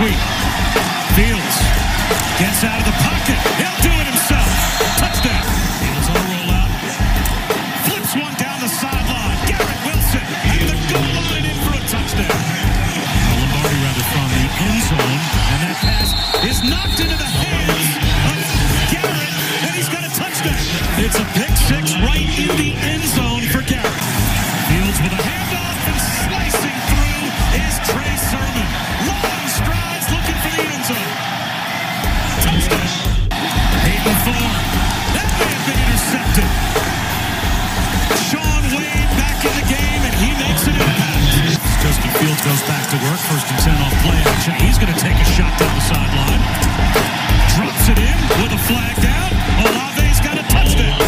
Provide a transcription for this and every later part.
sweep. In with a flag down. Olave's got a touchdown.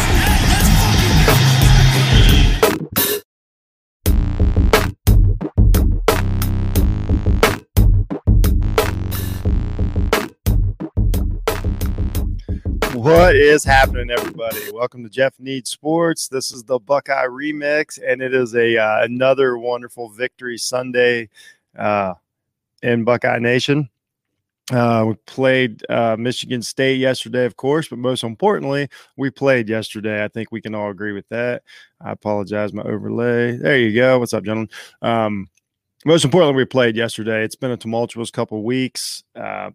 What is happening, everybody? Welcome to Jeff Needs Sports. This is the Buckeye Remix, and it is a uh, another wonderful victory Sunday uh, in Buckeye Nation. Uh, we played uh, Michigan State yesterday, of course, but most importantly, we played yesterday. I think we can all agree with that. I apologize, my overlay. There you go. What's up, gentlemen? Um, most importantly, we played yesterday. It's been a tumultuous couple weeks, uh,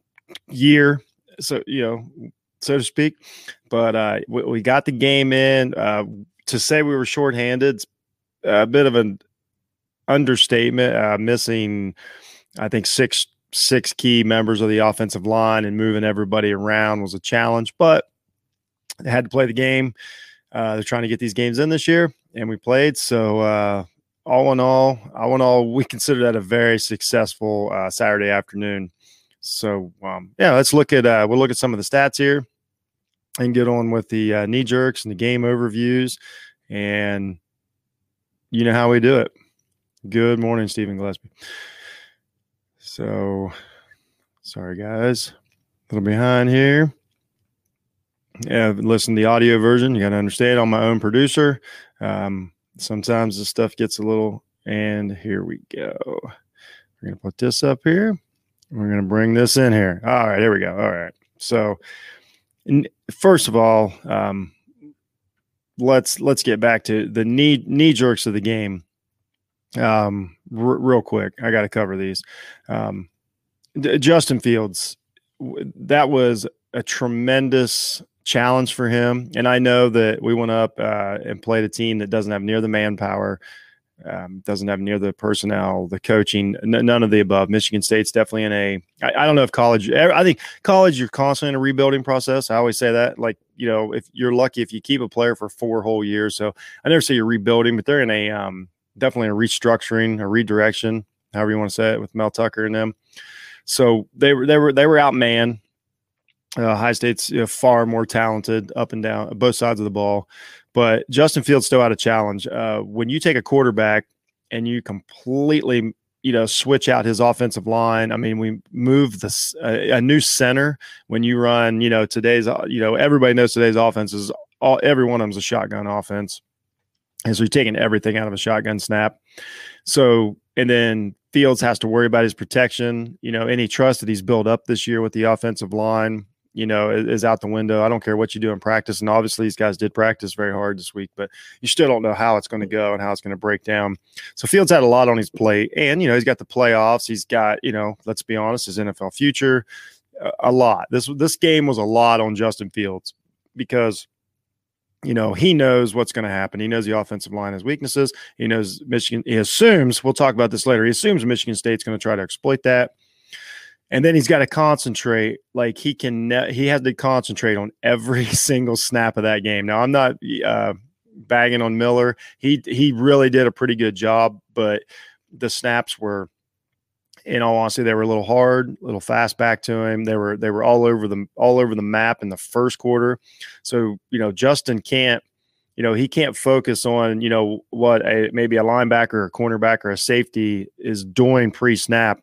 year. So you know, so to speak. But uh, we, we got the game in. Uh, to say we were shorthanded, a bit of an understatement. Uh, missing, I think six six key members of the offensive line and moving everybody around was a challenge. But they had to play the game. Uh, they're trying to get these games in this year, and we played. So uh, all in all, all in all, we consider that a very successful uh, Saturday afternoon. So um, yeah, let's look at uh, we'll look at some of the stats here and get on with the uh, knee jerks and the game overviews, and you know how we do it. Good morning, Stephen Gillespie. So sorry guys, a little behind here. Yeah, listen to the audio version. You got to understand. I'm my own producer. Um, sometimes the stuff gets a little. And here we go. We're gonna put this up here. We're to bring this in here. All right, here we go. All right. So, first of all, um, let's let's get back to the knee knee jerks of the game. Um, r- real quick, I got to cover these. Um, Justin Fields, that was a tremendous challenge for him, and I know that we went up uh, and played a team that doesn't have near the manpower um, doesn't have near the personnel, the coaching, n- none of the above. Michigan State's definitely in a. I, I don't know if college. I think college, you're constantly in a rebuilding process. I always say that. Like you know, if you're lucky, if you keep a player for four whole years. So I never say you're rebuilding, but they're in a um, definitely a restructuring, a redirection, however you want to say it, with Mel Tucker and them. So they were they were they were out man. Uh, High State's you know, far more talented up and down both sides of the ball. But Justin Fields still had a challenge. Uh, when you take a quarterback and you completely, you know, switch out his offensive line. I mean, we move this uh, a new center when you run. You know, today's, you know, everybody knows today's offense is all. Every one of them is a shotgun offense, and so you're taking everything out of a shotgun snap. So and then Fields has to worry about his protection. You know, any trust that he's built up this year with the offensive line you know, is, is, out the window. I don't care what you do in practice. And obviously, these guys did practice very hard this week, but you still don't know how it's going to go and how it's going to break down. So Fields had a lot on his plate. And, you know, he's got the playoffs. He's got, you know, let's be honest, his NFL future, a, a lot. This, this game was a lot on Justin Fields because you know, he knows what's going to happen. He knows the offensive line has weaknesses. He knows Michigan. He assumes, we'll talk about this later. He assumes Michigan State's going to try to exploit that and then he's got to concentrate like he can he has to concentrate on every single snap of that game now i'm not uh, bagging on miller he he really did a pretty good job but the snaps were in all honesty they were a little hard a little fast back to him they were they were all over the all over the map in the first quarter so you know justin can't you know he can't focus on you know what a maybe a linebacker or a cornerback or a safety is doing pre-snap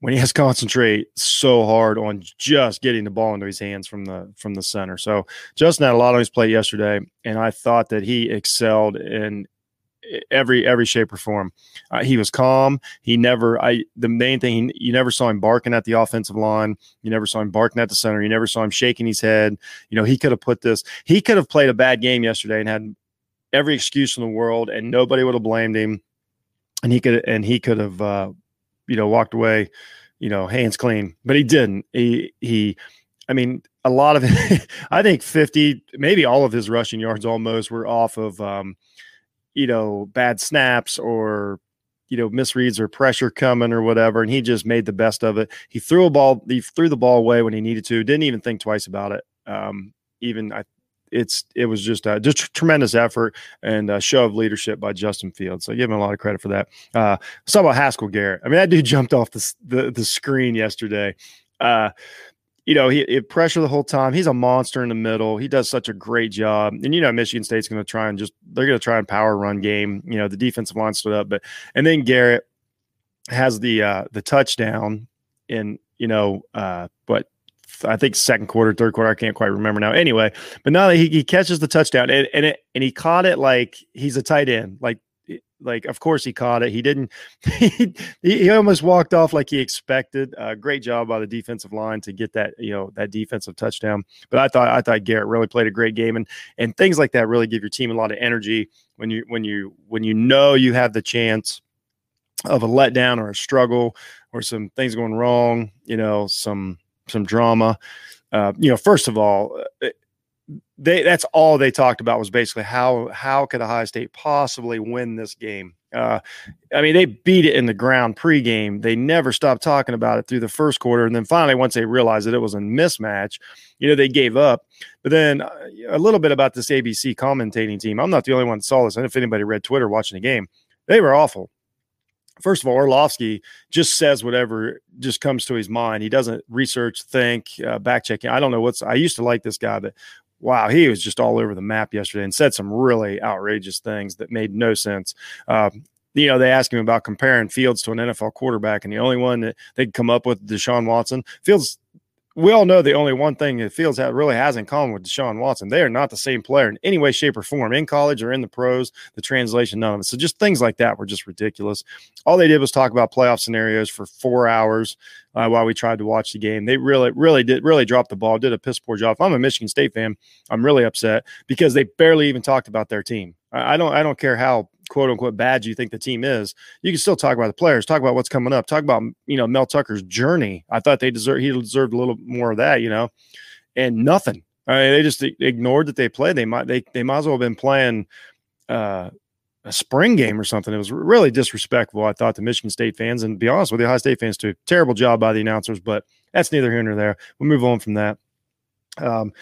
when he has to concentrate so hard on just getting the ball into his hands from the from the center. So Justin had a lot on his plate yesterday, and I thought that he excelled in every every shape or form. Uh, he was calm. He never. I the main thing. He, you never saw him barking at the offensive line. You never saw him barking at the center. You never saw him shaking his head. You know, he could have put this. He could have played a bad game yesterday and had every excuse in the world, and nobody would have blamed him. And he could and he could have, uh, you know, walked away, you know, hands clean. But he didn't. He he. I mean, a lot of it. I think fifty, maybe all of his rushing yards almost were off of. Um, you know, bad snaps or you know misreads or pressure coming or whatever, and he just made the best of it. He threw a ball, he threw the ball away when he needed to. Didn't even think twice about it. Um, even I, it's it was just uh, just tremendous effort and a show of leadership by Justin Fields. So give him a lot of credit for that. Uh, let's talk about Haskell Garrett. I mean, that dude jumped off the the, the screen yesterday. Uh, you know, he, he pressure the whole time. He's a monster in the middle. He does such a great job. And you know, Michigan State's going to try and just they're going to try and power run game. You know, the defensive line stood up, but and then Garrett has the uh the touchdown in you know uh but I think second quarter, third quarter, I can't quite remember now. Anyway, but now he, he catches the touchdown and and, it, and he caught it like he's a tight end, like like of course he caught it. He didn't he, he almost walked off like he expected. Uh, great job by the defensive line to get that you know that defensive touchdown. But i thought i thought garrett really played a great game. And and things like that really give your team a lot of energy when you when you when you know you have the chance of a letdown or a struggle or some things going wrong you know some some drama. Uh, you know first of all they that's all they talked about was basically how how could Ohio State possibly win this game. Uh, I mean, they beat it in the ground pregame. They never stopped talking about it through the first quarter, and then finally, once they realized that it was a mismatch, you know, they gave up. But then uh, a little bit about this ABC commentating team. I'm not the only one that saw this. And if anybody read Twitter watching the game, they were awful. First of all, Orlovsky just says whatever just comes to his mind. He doesn't research, think, uh, back checking. I don't know what's. I used to like this guy, but wow, he was just all over the map yesterday and said some really outrageous things that made no sense. Uh, you know, they asked him about comparing Fields to an NFL quarterback, and the only one that they'd come up with Deshaun Watson. Fields we all know the only one thing that Fields really has in common with Deshaun Watson. They are not the same player in any way, shape, or form in college or in the pros. The translation, none of it. So just things like that were just ridiculous. All they did was talk about playoff scenarios for four hours uh, while we tried to watch the game. They really, really did really drop the ball. Did a piss poor job. If I'm a Michigan State fan, I'm really upset because they barely even talked about their team. I don't I don't care how quote unquote bad you think the team is, you can still talk about the players, talk about what's coming up, talk about you know Mel Tucker's journey. I thought they deserved he deserved a little more of that, you know, and nothing. I mean, they just ignored that they played. They might they they might as well have been playing uh, a spring game or something. It was really disrespectful. I thought the Michigan State fans, and be honest with the Ohio State fans too. Terrible job by the announcers, but that's neither here nor there. We'll move on from that. Um,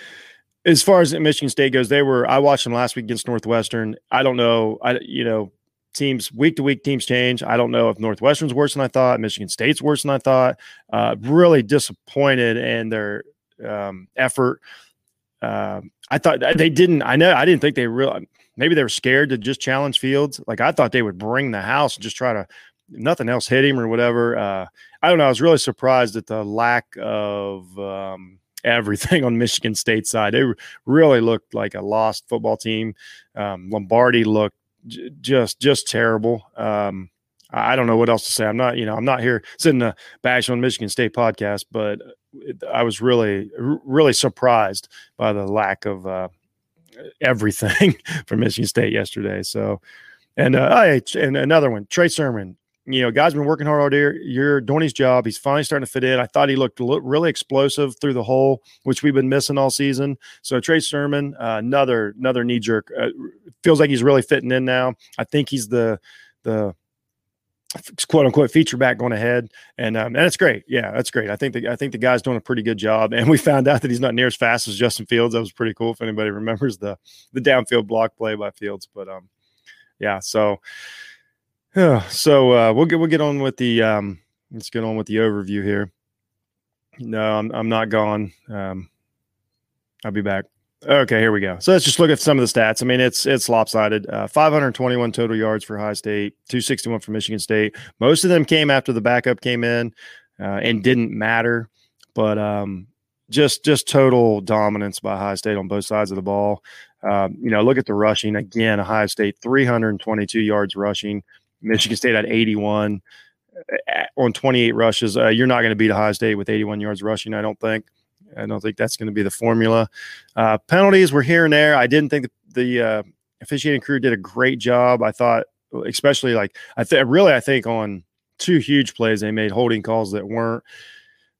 as far as Michigan State goes, they were. I watched them last week against Northwestern. I don't know. I you know teams week to week teams change. I don't know if Northwestern's worse than I thought. Michigan State's worse than I thought. Uh, really disappointed in their um, effort. Uh, I thought they didn't. I know I didn't think they really. Maybe they were scared to just challenge Fields. Like I thought they would bring the house and just try to. Nothing else hit him or whatever. Uh, I don't know. I was really surprised at the lack of. Um, everything on Michigan State side. They really looked like a lost football team. Um, Lombardi looked j- just just terrible. Um, I don't know what else to say. I'm not, you know, I'm not here sitting a bash on Michigan State podcast, but I was really, really surprised by the lack of uh, everything from Michigan State yesterday. So, and uh, and another one, Trey Sermon you know, guy's been working hard all year. You're doing his job. He's finally starting to fit in. I thought he looked really explosive through the hole, which we've been missing all season. So Trey Sermon, uh, another another knee jerk. Uh, feels like he's really fitting in now. I think he's the the quote unquote feature back going ahead, and um, and it's great. Yeah, that's great. I think the I think the guy's doing a pretty good job, and we found out that he's not near as fast as Justin Fields. That was pretty cool. If anybody remembers the the downfield block play by Fields, but um, yeah. So yeah, so uh, we'll get we'll get on with the um, let's get on with the overview here. No, I'm I'm not gone. Um, I'll be back. Okay, here we go. So let's just look at some of the stats. I mean, it's it's lopsided. Uh, 521 total yards for High State, 261 for Michigan State. Most of them came after the backup came in uh, and didn't matter, but um, just just total dominance by High State on both sides of the ball. Um, you know, look at the rushing again. Ohio State 322 yards rushing. Michigan State had 81 uh, on 28 rushes. Uh, you're not going to beat Ohio State with 81 yards rushing, I don't think. I don't think that's going to be the formula. Uh, penalties were here and there. I didn't think the, the uh, officiating crew did a great job. I thought, especially like I think really, I think on two huge plays they made holding calls that weren't.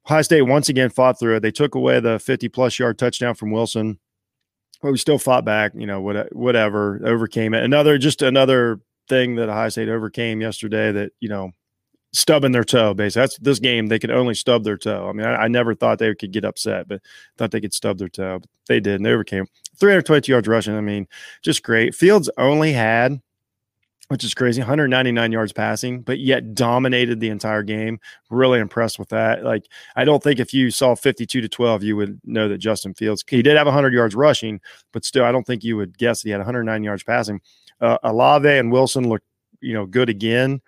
Ohio State once again fought through it. They took away the 50 plus yard touchdown from Wilson, but we still fought back. You know, whatever, overcame it. Another just another thing that Ohio State overcame yesterday that you know stubbing their toe. Basically, that's this game. They could only stub their toe. I mean, I, I, never thought they could get upset, but thought they could stub their toe. But they did, and they overcame. 322 yards rushing. I mean, just great. Fields only had, which is crazy, 199 yards passing, but yet dominated the entire game. Really impressed with that. Like, I don't think if you saw 52 to 12, you would know that Justin Fields. He did have 100 yards rushing, but still, I don't think you would guess he had 109 yards passing. Uh, Olave and Wilson looked, you know, good again.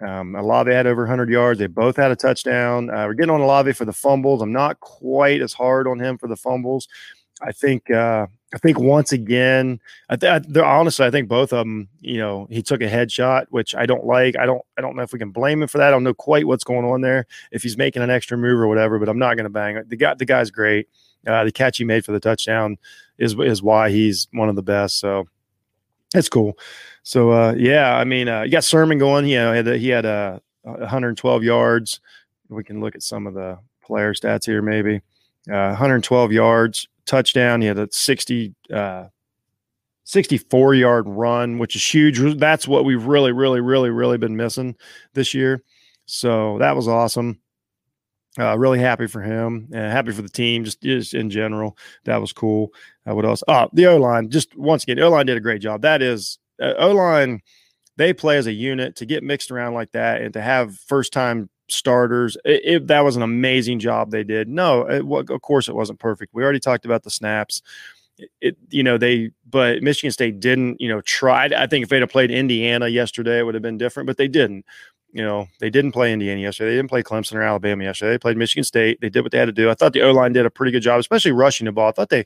Um, Olave had over 100 yards. They both had a touchdown. Uh, we're getting on Olave for the fumbles. I'm not quite as hard on him for the fumbles. I think uh, I think once again, I th- I, honestly, I think both of them. You know, he took a headshot, which I don't like. I don't I don't know if we can blame him for that. I don't know quite what's going on there. If he's making an extra move or whatever, but I'm not going to bang it. The guy the guy's great. Uh, the catch he made for the touchdown is is why he's one of the best. So it's cool. So uh, yeah, I mean, uh, you got Sermon going. You know, he had he had uh, 112 yards. We can look at some of the player stats here, maybe. Uh, 112 yards, touchdown. He had a 60, uh, 64 yard run, which is huge. That's what we've really, really, really, really been missing this year. So that was awesome. Uh, really happy for him and happy for the team, just, just in general. That was cool. Uh, what else? Oh, the O line. Just once again, O line did a great job. That is uh, O line. They play as a unit to get mixed around like that and to have first time starters. It, it, that was an amazing job they did. No, it, of course it wasn't perfect. We already talked about the snaps. It, you know, they, but Michigan State didn't, you know, try. I think if they'd have played Indiana yesterday, it would have been different, but they didn't you know, they didn't play Indiana yesterday. They didn't play Clemson or Alabama yesterday. They played Michigan State. They did what they had to do. I thought the O line did a pretty good job, especially rushing the ball. I thought they,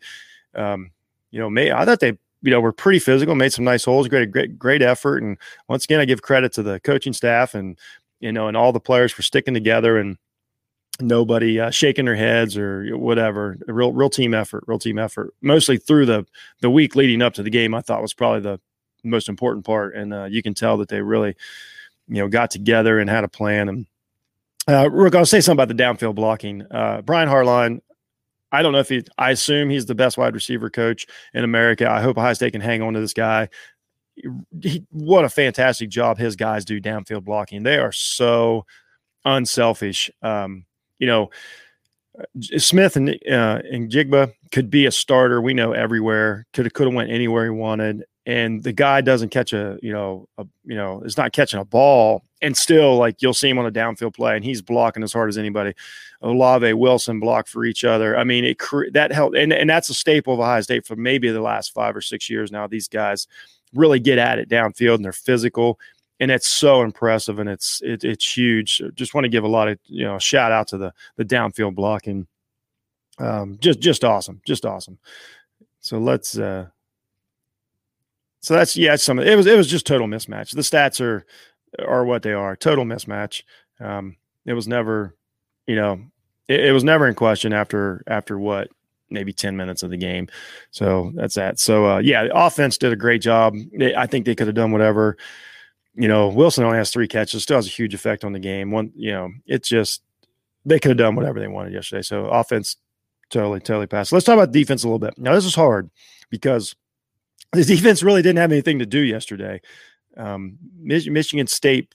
um, you know, made, I thought they, you know, were pretty physical, made some nice holes, great, great, great effort. And once again, I give credit to the coaching staff and, you know, and all the players for sticking together and nobody uh, shaking their heads or whatever. Real, real team effort, real team effort. Mostly through the the week leading up to the game, I thought was probably the most important part. And uh, you can tell that they really, you know, got together and had a plan. And uh, Rook, I'll say something about the downfield blocking. Uh, Brian Hartline, I don't know if he, I assume he's the best wide receiver coach in America. I hope Ohio State can hang on to this guy. He, what a fantastic job his guys do downfield blocking. They are so unselfish. Um, you know, Smith and uh, and Njigba could be a starter. We know everywhere. Could have could have went anywhere he wanted and the guy doesn't catch a you know a, you know is not catching a ball and still like you'll see him on a downfield play and he's blocking as hard as anybody olave wilson block for each other i mean it that helped and, and that's a staple of ohio state for maybe the last five or six years now these guys really get at it downfield and they're physical and it's so impressive and it's it, it's huge just want to give a lot of you know shout out to the the downfield blocking um just just awesome just awesome so let's uh so that's yeah, some it was it was just total mismatch. The stats are are what they are, total mismatch. Um, it was never, you know, it, it was never in question after after what maybe 10 minutes of the game. So that's that. So uh, yeah, the offense did a great job. I think they could have done whatever. You know, Wilson only has three catches, still has a huge effect on the game. One, you know, it's just they could have done whatever they wanted yesterday. So offense totally, totally passed. Let's talk about defense a little bit. Now this is hard because the defense really didn't have anything to do yesterday. Um, Michigan State,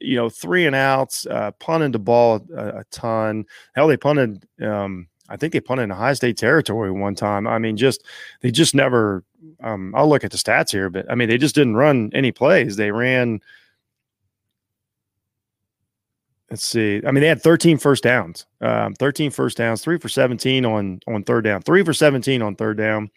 you know, three and outs, uh, punted the ball a, a ton. Hell, they punted. Um, I think they punted in Ohio State territory one time. I mean, just they just never. Um, I'll look at the stats here, but I mean, they just didn't run any plays. They ran. Let's see. I mean, they had 13 first downs, um, 13 first downs, three for 17 on on third down, three for 17 on third down.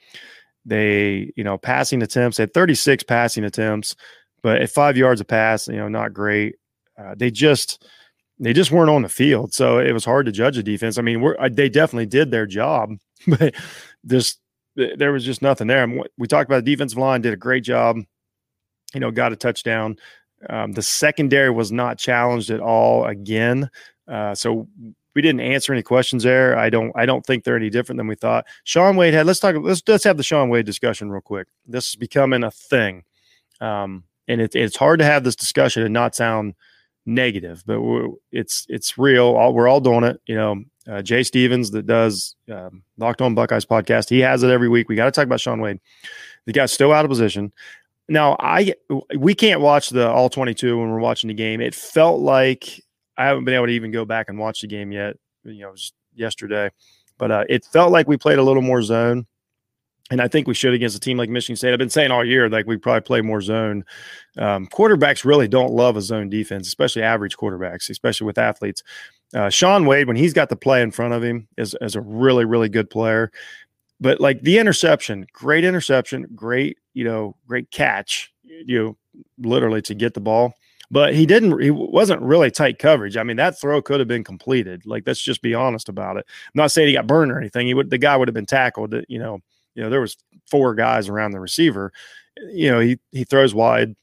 They, you know, passing attempts, had 36 passing attempts, but at five yards a pass, you know, not great. Uh, they just, they just weren't on the field. So it was hard to judge the defense. I mean, they definitely did their job, but there was just nothing there. we talked about the defensive line did a great job. You know, got a touchdown. Um, the secondary was not challenged at all again. Uh, so we didn't answer any questions there. I don't I don't think they're any different than we thought. Shaun Wade had let's talk let's let's have the Shaun Wade discussion real quick. This is becoming a thing. Um, and it, it's hard to have this discussion and not sound negative, but it's it's real. All, we're all doing it. You know, uh, Jay Stevens that does um, Locked On Buckeyes podcast. He has it every week. We got to talk about Shaun Wade. The guy's still out of position. Now, I we can't watch the all 22 when we're watching the game. It felt like I haven't been able to even go back and watch the game yet. You know, yesterday, but uh, it felt like we played a little more zone. And I think we should against a team like Michigan State. I've been saying all year, like we probably play more zone. Um, quarterbacks really don't love a zone defense, especially average quarterbacks, especially with athletes. Uh, Shaun Wade, when he's got the play in front of him, is, is a really, really good player. But like the interception, great interception, great, you know, great catch, you know, literally to get the ball. But he didn't, he wasn't really tight coverage. I mean, that throw could have been completed. Like, let's just be honest about it. I'm not saying he got burned or anything. He would, the guy would have been tackled, you know, you know, there was four guys around the receiver. You know, he he throws wide.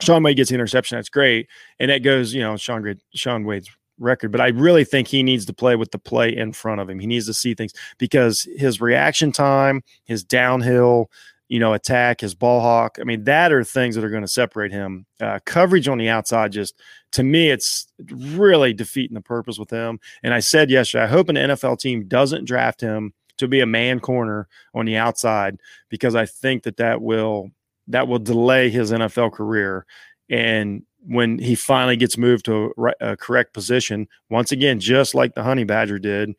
Shaun Wade gets the interception. That's great, and that goes, you know, Shaun Shaun Wade's record. But I really think he needs to play with the play in front of him. He needs to see things because his reaction time, his downhill, you know, attack, his ball hawk. I mean, that are things that are going to separate him. Uh, coverage on the outside, just to me, it's really defeating the purpose with him. And I said yesterday, I hope an NFL team doesn't draft him to be a man corner on the outside because I think that that will that will delay his NFL career. And when he finally gets moved to a, correct position, once again, just like the Honey Badger did,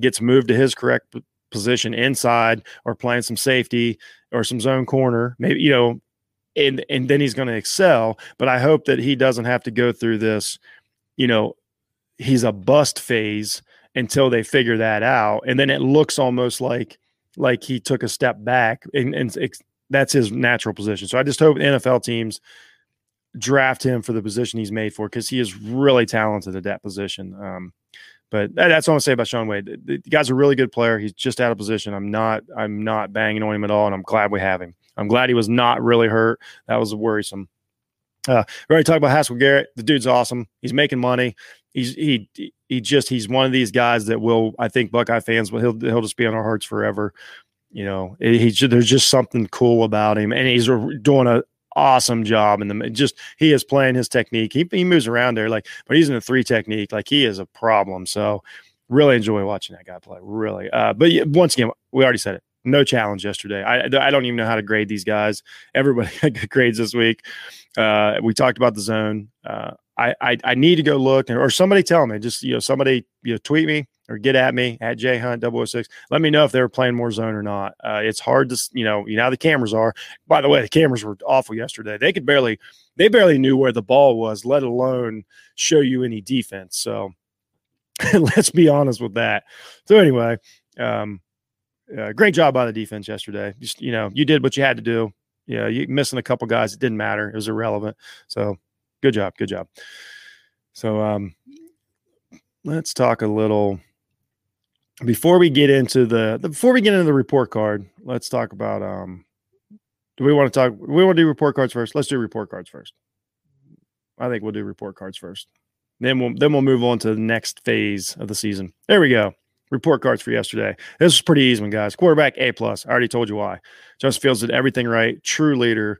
gets moved to his correct position inside or playing some safety or some zone corner, maybe you know, and and then he's going to excel. But I hope that he doesn't have to go through this, you know, he's a bust phase until they figure that out. And then it looks almost like like he took a step back, and, and that's his natural position. So I just hope NFL teams draft him for the position he's made for because he is really talented at that position. Um, but that, that's what I want to say about Shaun Wade. The, the, guy's a really good player. He's just out of position. I'm not I'm not banging on him at all, and I'm glad we have him. I'm glad he was not really hurt. That was worrisome. Uh, we already talked about Haskell Garrett. The dude's awesome. He's making money. He's he he just he's one of these guys that will I think Buckeye fans will he'll he'll just be on our hearts forever. You know, he's there's just something cool about him, and he's doing a awesome job and just he is playing his technique. He he moves around there like, but he's in a three technique. Like he is a problem. So really enjoy watching that guy play. Really, uh, but once again, we already said it no challenge yesterday. I, I don't even know how to grade these guys. Everybody grades this week. Uh, we talked about the zone. Uh, I, I, I need to go look or somebody tell me. Just you know, somebody you know, tweet me or get at me at J Hunt 006. Let me know if they were playing more zone or not. Uh, it's hard to you know you know the cameras are. By the way, the cameras were awful yesterday. They could barely they barely knew where the ball was, let alone show you any defense. So let's be honest with that. So anyway, um, uh, great job by the defense yesterday. Just you know, you did what you had to do. Yeah, you missing a couple guys. It didn't matter. It was irrelevant. So good job. Good job. So um, let's talk a little before we get into the before we get into the report card. Let's talk about um. Do we want to talk? we want to do report cards first? Let's do report cards first. I think we'll do report cards first. Then we'll then we'll move on to the next phase of the season. There we go report cards for yesterday. This was pretty easy one, guys. Quarterback A plus. I already told you why. Justin Fields did everything right. True leader.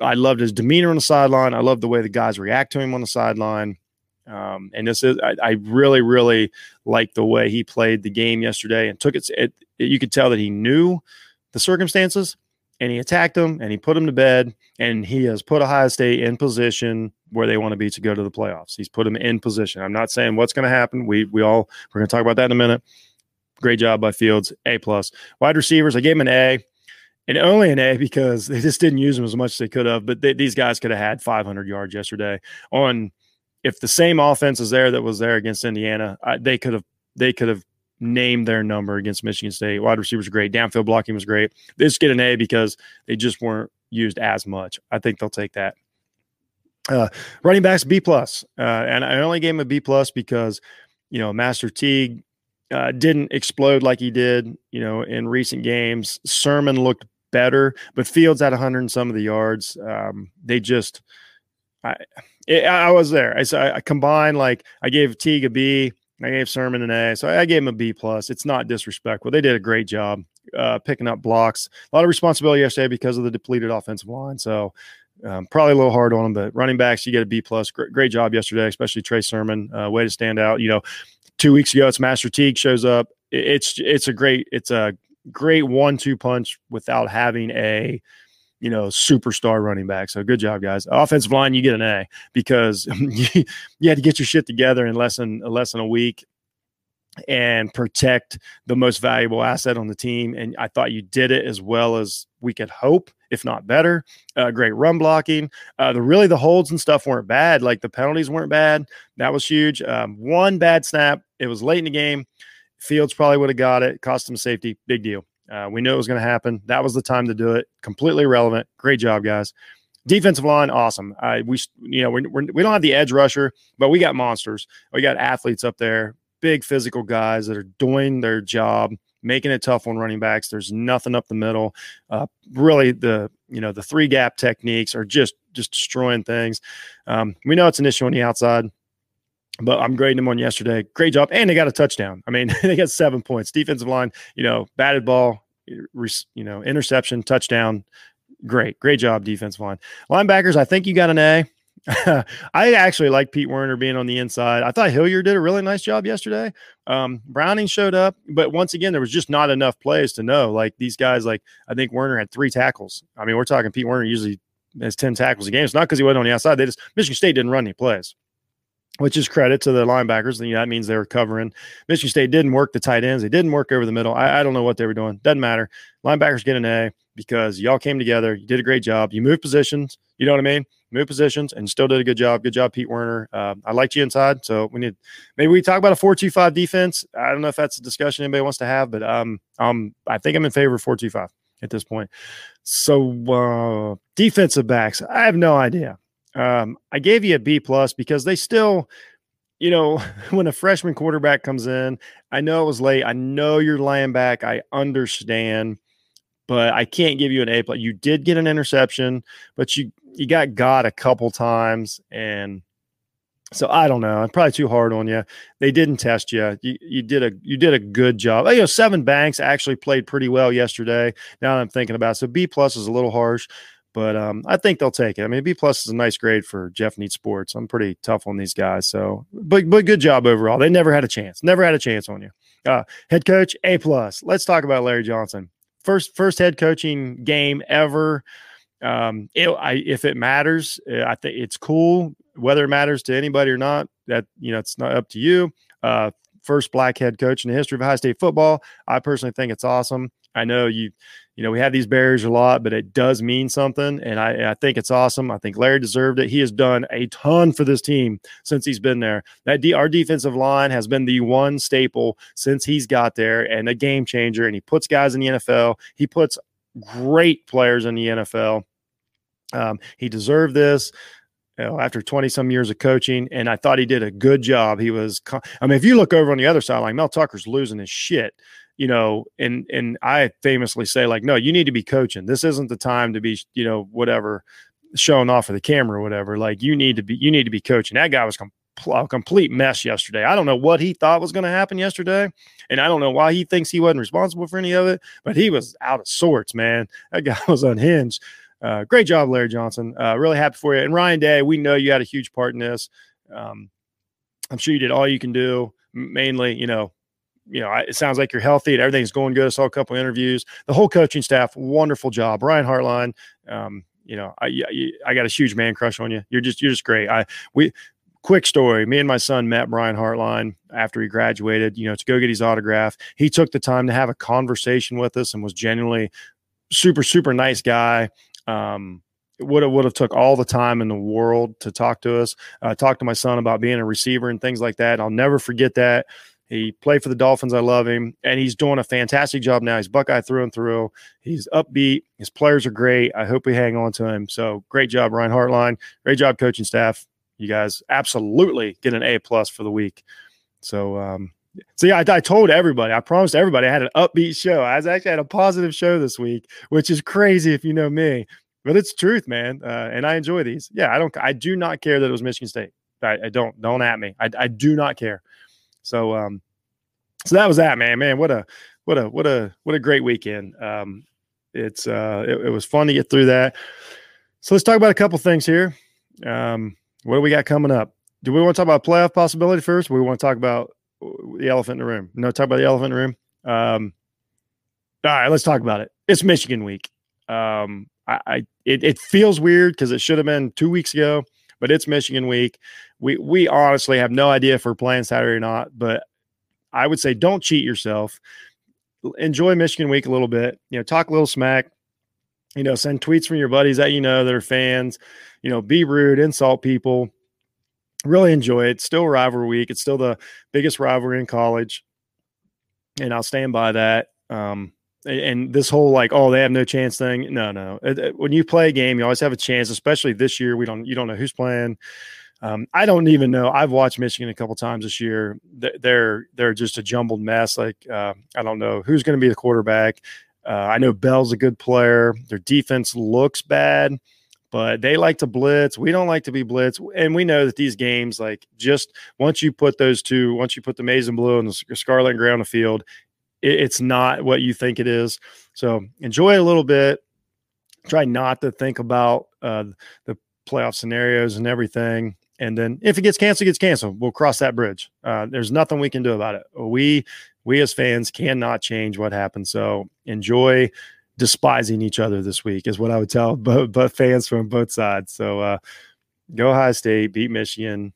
I loved his demeanor on the sideline. I love the way the guys react to him on the sideline. Um, and this is, I, I, really, really like the way he played the game yesterday and took it, it, it. You could tell that he knew the circumstances and he attacked them and he put them to bed and he has put Ohio State in position where they want to be to go to the playoffs. He's put them in position. I'm not saying what's going to happen. We we all we're going to talk about that in a minute. Great job by Fields, A plus. Wide receivers, I gave him an A, and only an A because they just didn't use them as much as they could have. But they, these guys could have had 500 yards yesterday. On if the same offense is there that was there against Indiana, I, they could have they could have name their number against Michigan State. Wide receivers are great. Downfield blocking was great. They just get an A because they just weren't used as much. I think they'll take that. Uh, running backs B plus, uh, and I only gave him a B plus because you know Master Teague uh, didn't explode like he did, you know, in recent games. Sermon looked better, but Fields had 100 and some of the yards. Um, they just, I, it, I was there. I, I combined like I gave Teague a B, I gave Sermon an A, so I gave him a B plus. It's not disrespectful. They did a great job uh, picking up blocks. A lot of responsibility yesterday because of the depleted offensive line. So um, probably a little hard on them, but running backs, you get a B plus. Great, great job yesterday, especially Trey Sermon. Uh, way to stand out. You know, two weeks ago, it's Master Teague shows up. It's it's a great it's a great one two punch without having a you know superstar running back. So good job, guys. Offensive line, you get an A because you, you had to get your shit together in less than less than a week and protect the most valuable asset on the team. And I thought you did it as well as we could hope, if not better. Uh, great run blocking. Uh, the really the holds and stuff weren't bad. Like the penalties weren't bad. That was huge. Um, one bad snap. It was late in the game. Fields probably would have got it. Cost him safety. Big deal. Uh, we knew it was going to happen. That was the time to do it. Completely relevant. Great job, guys. Defensive line, awesome. Uh, we, you know, we're, we're, we do not have the edge rusher, but we got monsters. We got athletes up there big physical guys that are doing their job, making it tough on running backs. There's nothing up the middle. Uh, really, the you know the three gap techniques are just just destroying things. Um, we know it's an issue on the outside. But I'm grading them on yesterday. Great job. And they got a touchdown. I mean, they got seven points. Defensive line, you know, batted ball, you know, interception, touchdown. Great. Great job, defensive line. Linebackers, I think you got an A. I actually like Pete Werner being on the inside. I thought Hilliard did a really nice job yesterday. Um, Browning showed up, but once again, there was just not enough plays to know. Like these guys, like I think Werner had three tackles. I mean, we're talking Pete Werner usually has 10 tackles a game. It's not because he wasn't on the outside. They just Michigan State didn't run any plays which is credit to the linebackers. And that means they were covering. Michigan State didn't work the tight ends. They didn't work over the middle. I, I, don't know what they were doing. Doesn't matter. Linebackers get an A because y'all came together. You did a great job. You moved positions. You know what I mean? Move positions and still did a good job. Good job, Pete Werner. Uh, I liked you inside. So we need maybe we talk about a four-two-five defense. I don't know if that's a discussion anybody wants to have, but um, um, I think I'm in favor of four-two-five at this point. So uh, defensive backs, I have no idea. Um, I gave you a B plus because they still, you know, when a freshman quarterback comes in, I know it was late. I know you're laying back. I understand, but I can't give you an A plus. You did get an interception, but you you got got a couple times, and so I don't know. I'm probably too hard on you. They didn't test you. You, you did a you did a good job. You know, Sevyn Banks actually played pretty well yesterday. Now I'm thinking about it. so B plus is a little harsh but um, I think they'll take it. I mean, B plus is a nice grade for Jeff Needs Sports. I'm pretty tough on these guys, so but but good job overall. They never had a chance, never had a chance on you. Uh, head coach A plus. Let's talk about Larry Johnson. First first head coaching game ever. Um, it, I, if it matters, uh, I think it's cool. Whether it matters to anybody or not, that you know, it's not up to you. Uh, first black head coach in the history of high state football. I personally think it's awesome. I know you you know, we have these barriers a lot, but it does mean something. And I, I think it's awesome. I think Larry deserved it. He has done a ton for this team since he's been there. That D, our defensive line has been the one staple since he's got there and a game changer. And he puts guys in the NFL. He puts great players in the NFL. Um, he deserved this. You know, after 20 some years of coaching, and I thought he did a good job. He was, I mean, if you look over on the other side, like Mel Tucker's losing his shit you know, and and I famously say like, no, you need to be coaching. This isn't the time to be, you know, whatever, showing off for the camera or whatever. Like you need to be, you need to be coaching. That guy was com- a complete mess yesterday. I don't know what he thought was going to happen yesterday, and I don't know why he thinks he wasn't responsible for any of it. But he was out of sorts, man. That guy was unhinged. Uh, great job, Larry Johnson. Uh, really happy for you. And Ryan Day, we know you had a huge part in this. Um, I'm sure you did all you can do. Mainly, you know, you know, it sounds like you're healthy and everything's going good. I saw a couple interviews. The whole coaching staff, wonderful job. Brian Hartline, um, you know, I, I got a huge man crush on you. You're just you're just great. I we quick story. Me and my son met Brian Hartline after he graduated. You know, to go get his autograph. He took the time to have a conversation with us and was genuinely super super nice guy. Um, would have would have took all the time in the world to talk to us. Uh, talk to my son about being a receiver and things like that. I'll never forget that. He played for the Dolphins. I love him. And he's doing a fantastic job now. He's Buckeye through and through. He's upbeat. His players are great. I hope we hang on to him. So great job, Brian Hartline. Great job, coaching staff. You guys absolutely get an A plus for the week. So um, See, I, I told everybody, I promised everybody I had an upbeat show. I was actually had a positive show this week, which is crazy if you know me, but it's truth, man. Uh, and I enjoy these. Yeah, I don't, I do not care that it was Michigan State. I, I don't, don't at me. I, I do not care. So, um, so that was that, man. Man, what a, what a, what a, what a great weekend. Um, it's, uh, it, it was fun to get through that. So let's talk about a couple things here. Um, what do we got coming up? Do we want to talk about playoff possibility first? we want to talk about the elephant in the room. No, talk about the elephant in the room. Um, all right, let's talk about it. It's Michigan week. Um, I, I it, it feels weird because it should have been two weeks ago, but it's Michigan week. We we honestly have no idea if we're playing Saturday or not, but I would say don't cheat yourself. Enjoy Michigan week a little bit. You know, talk a little smack. You know, send tweets from your buddies that you know that are fans. You know, be rude, insult people really enjoy it. Still rivalry week. It's still the biggest rivalry in college, and I'll stand by that. Um, and this whole like, oh, they have no chance thing. No, no. When you play a game, you always have a chance. Especially this year, we don't. You don't know who's playing. Um, I don't even know. I've watched Michigan a couple times this year. They're they're just a jumbled mess. Like uh, I don't know who's going to be the quarterback. Uh, I know Bell's a good player. Their defense looks bad but they like to blitz. We don't like to be blitz. And we know that these games, like just once you put those two, once you put the maize and blue and the scarlet and gray on the field, it, it's not what you think it is. So enjoy a little bit. Try not to think about uh, the playoff scenarios and everything. And then if it gets canceled, it gets canceled. We'll cross that bridge. Uh, there's nothing we can do about it. We we as fans cannot change what happens. So enjoy despising each other this week is what I would tell but but fans from both sides. So uh, go High State, beat Michigan.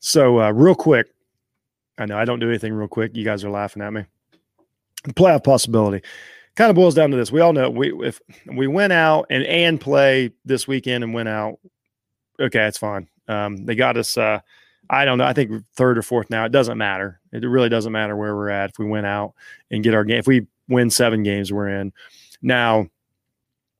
So uh, real quick, I know I don't do anything real quick. You guys are laughing at me. The playoff possibility kind of boils down to this. We all know we if we went out and and play this weekend and went out, okay, it's fine. Um, they got us. Uh, I don't know. I think third or fourth now. It doesn't matter. It really doesn't matter where we're at if we went out and get our game. If we win seven games we're in. Now,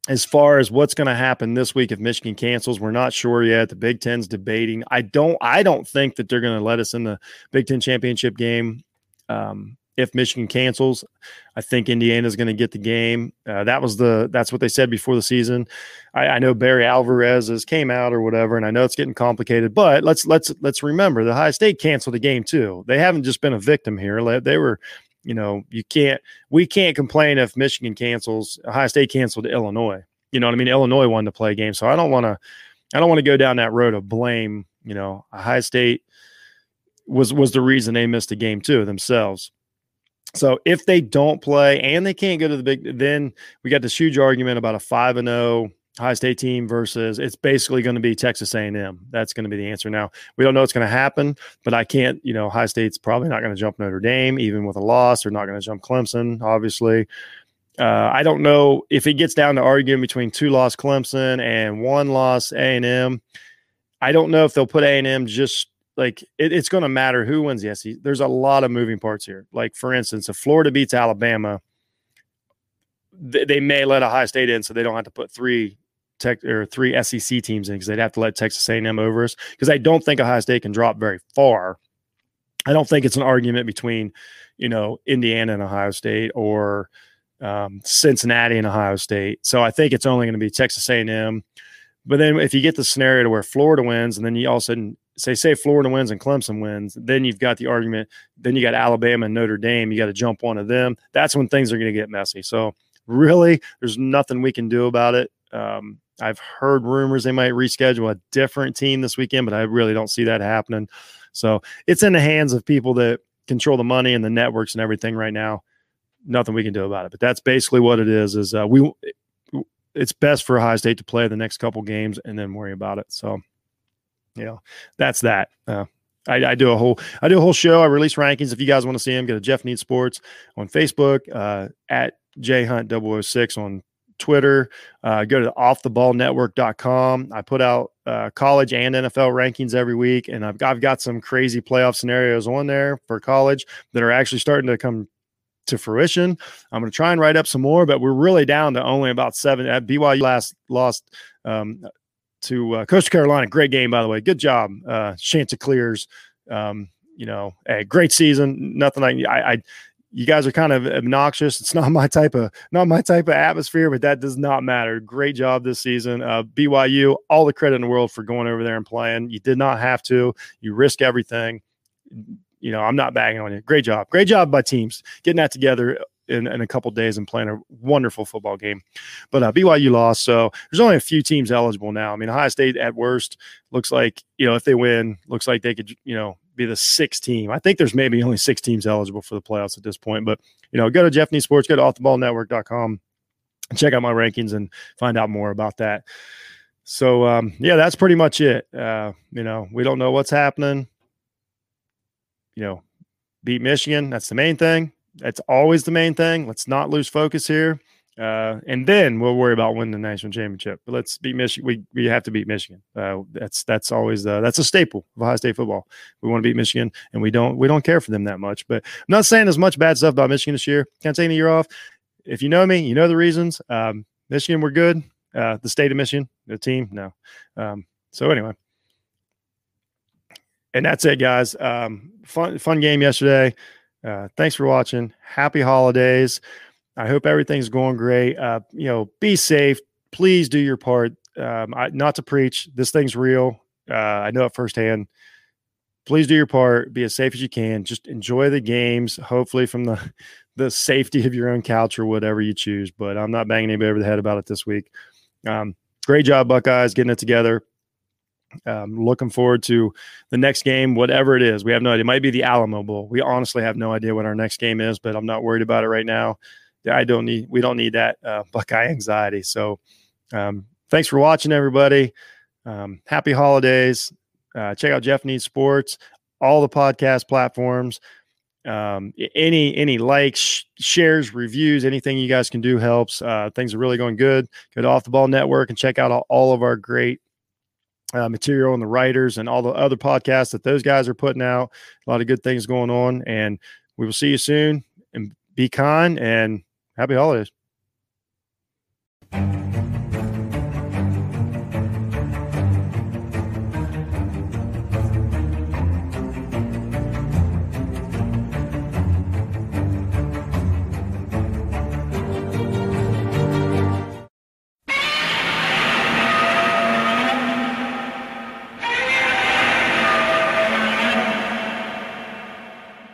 as far as what's going to happen this week if Michigan cancels, we're not sure yet. The Big Ten's debating. I don't. I don't think that they're going to let us in the Big Ten championship game. Um, if Michigan cancels, I think Indiana's going to get the game. Uh, that was the that's what they said before the season. I, I, know Barry Alvarez has came out or whatever, and I know it's getting complicated. But let's let's let's remember the High State canceled the game too. They haven't just been a victim here. They were you know, you can't, we can't complain if Michigan cancels, Ohio State canceled Illinois. You know what I mean? Illinois wanted to play a game. So I don't want to, I don't want to go down that road of blame. You know, Ohio State was, was the reason they missed a game too themselves. So if they don't play and they can't go to the big, then we got this huge argument about a five and zero oh High State team versus it's basically going to be Texas A&M. That's going to be the answer. Now we don't know what's going to happen, but I can't. You know, High State's probably not going to jump Notre Dame even with a loss. They're not going to jump Clemson, obviously. Uh, I don't know if it gets down to arguing between two loss Clemson and one loss A&M. I don't know if they'll put A&M just like it, it's going to matter who wins the SEC. There's a lot of moving parts here. Like for instance, if Florida beats Alabama, they may let a high State in, so they don't have to put three tech or three SEC teams in because they'd have to let Texas A&M over us because I don't think Ohio State can drop very far. I don't think it's an argument between, you know, Indiana and Ohio State or um, Cincinnati and Ohio State. So I think it's only going to be Texas A&M. But then if you get the scenario to where Florida wins, and then you all of a sudden say say Florida wins and Clemson wins, then you've got the argument. Then you got Alabama and Notre Dame. You got to jump one of them. That's when things are going to get messy. So really, there's nothing we can do about it. Um, I've heard rumors they might reschedule a different team this weekend, but I really don't see that happening. So it's in the hands of people that control the money and the networks and everything right now. Nothing we can do about it. But that's basically what it is. Is uh, we it's best for Ohio State to play the next couple games and then worry about it. So, yeah, that's that. Uh, I, I, do a whole I do a whole show. I release rankings. If you guys want to see them, go to Jeff Needs Sports on Facebook uh, at J Hunt 006 on Twitter. Uh, go to offtheballnetwork.com. I put out uh, college and NFL rankings every week, and I've, I've got some crazy playoff scenarios on there for college that are actually starting to come to fruition. I'm going to try and write up some more, but we're really down to only about seven. At BYU last lost um, to uh, Coastal Carolina. Great game, by the way. Good job, uh, Chanticleers. Um, you know, a great season. Nothing like I, I you guys are kind of obnoxious. It's not my type of not my type of atmosphere, but that does not matter. Great job this season. Uh, BYU, all the credit in the world for going over there and playing. You did not have to. You risk everything. You know, I'm not bagging on you. Great job. Great job by teams getting that together in, in a couple days and playing a wonderful football game. But uh, BYU lost, so there's only a few teams eligible now. I mean, Ohio State at worst looks like you know if they win, looks like they could you know be the sixth team. I think there's maybe only six teams eligible for the playoffs at this point. But you know, go to Jeff Sports, go to offtheballnetwork.com, and check out my rankings and find out more about that. So um, yeah, that's pretty much it. Uh, you know, we don't know what's happening. You know, beat Michigan. That's the main thing. That's always the main thing. Let's not lose focus here. Uh, and then we'll worry about winning the national championship. But let's beat Michigan. We, we have to beat Michigan. Uh, that's that's always that's a staple of Ohio State football. We want to beat Michigan, and we don't we don't care for them that much. But I'm not saying as much bad stuff about Michigan this year. Can't take a year off. If you know me, you know the reasons. Um, Michigan, we're good. Uh, the state of Michigan, the team, no. Um, so anyway, and that's it, guys. Um, fun fun game yesterday. Uh, thanks for watching. Happy holidays. I hope everything's going great. Uh, you know, be safe. Please do your part. Um, I, not to preach, this thing's real. Uh, I know it firsthand. Please do your part. Be as safe as you can. Just enjoy the games. Hopefully, from the the safety of your own couch or whatever you choose. But I'm not banging anybody over the head about it this week. Um, great job, Buckeyes, getting it together. Um, looking forward to the next game, whatever it is. We have no idea. It might be the Alamo Bowl. We honestly have no idea what our next game is, but I'm not worried about it right now. I don't need we don't need that uh, Buckeye anxiety. So um, thanks for watching, everybody. Um, happy holidays. Uh, check out Jeff Needs Sports, all the podcast platforms. Um, any any likes, shares, reviews, anything you guys can do helps. Uh, things are really going good. Go to Off the Ball Network and check out all, all of our great uh, material and the writers and all the other podcasts that those guys are putting out. A lot of good things going on, and we will see you soon. And be kind and Happy holidays.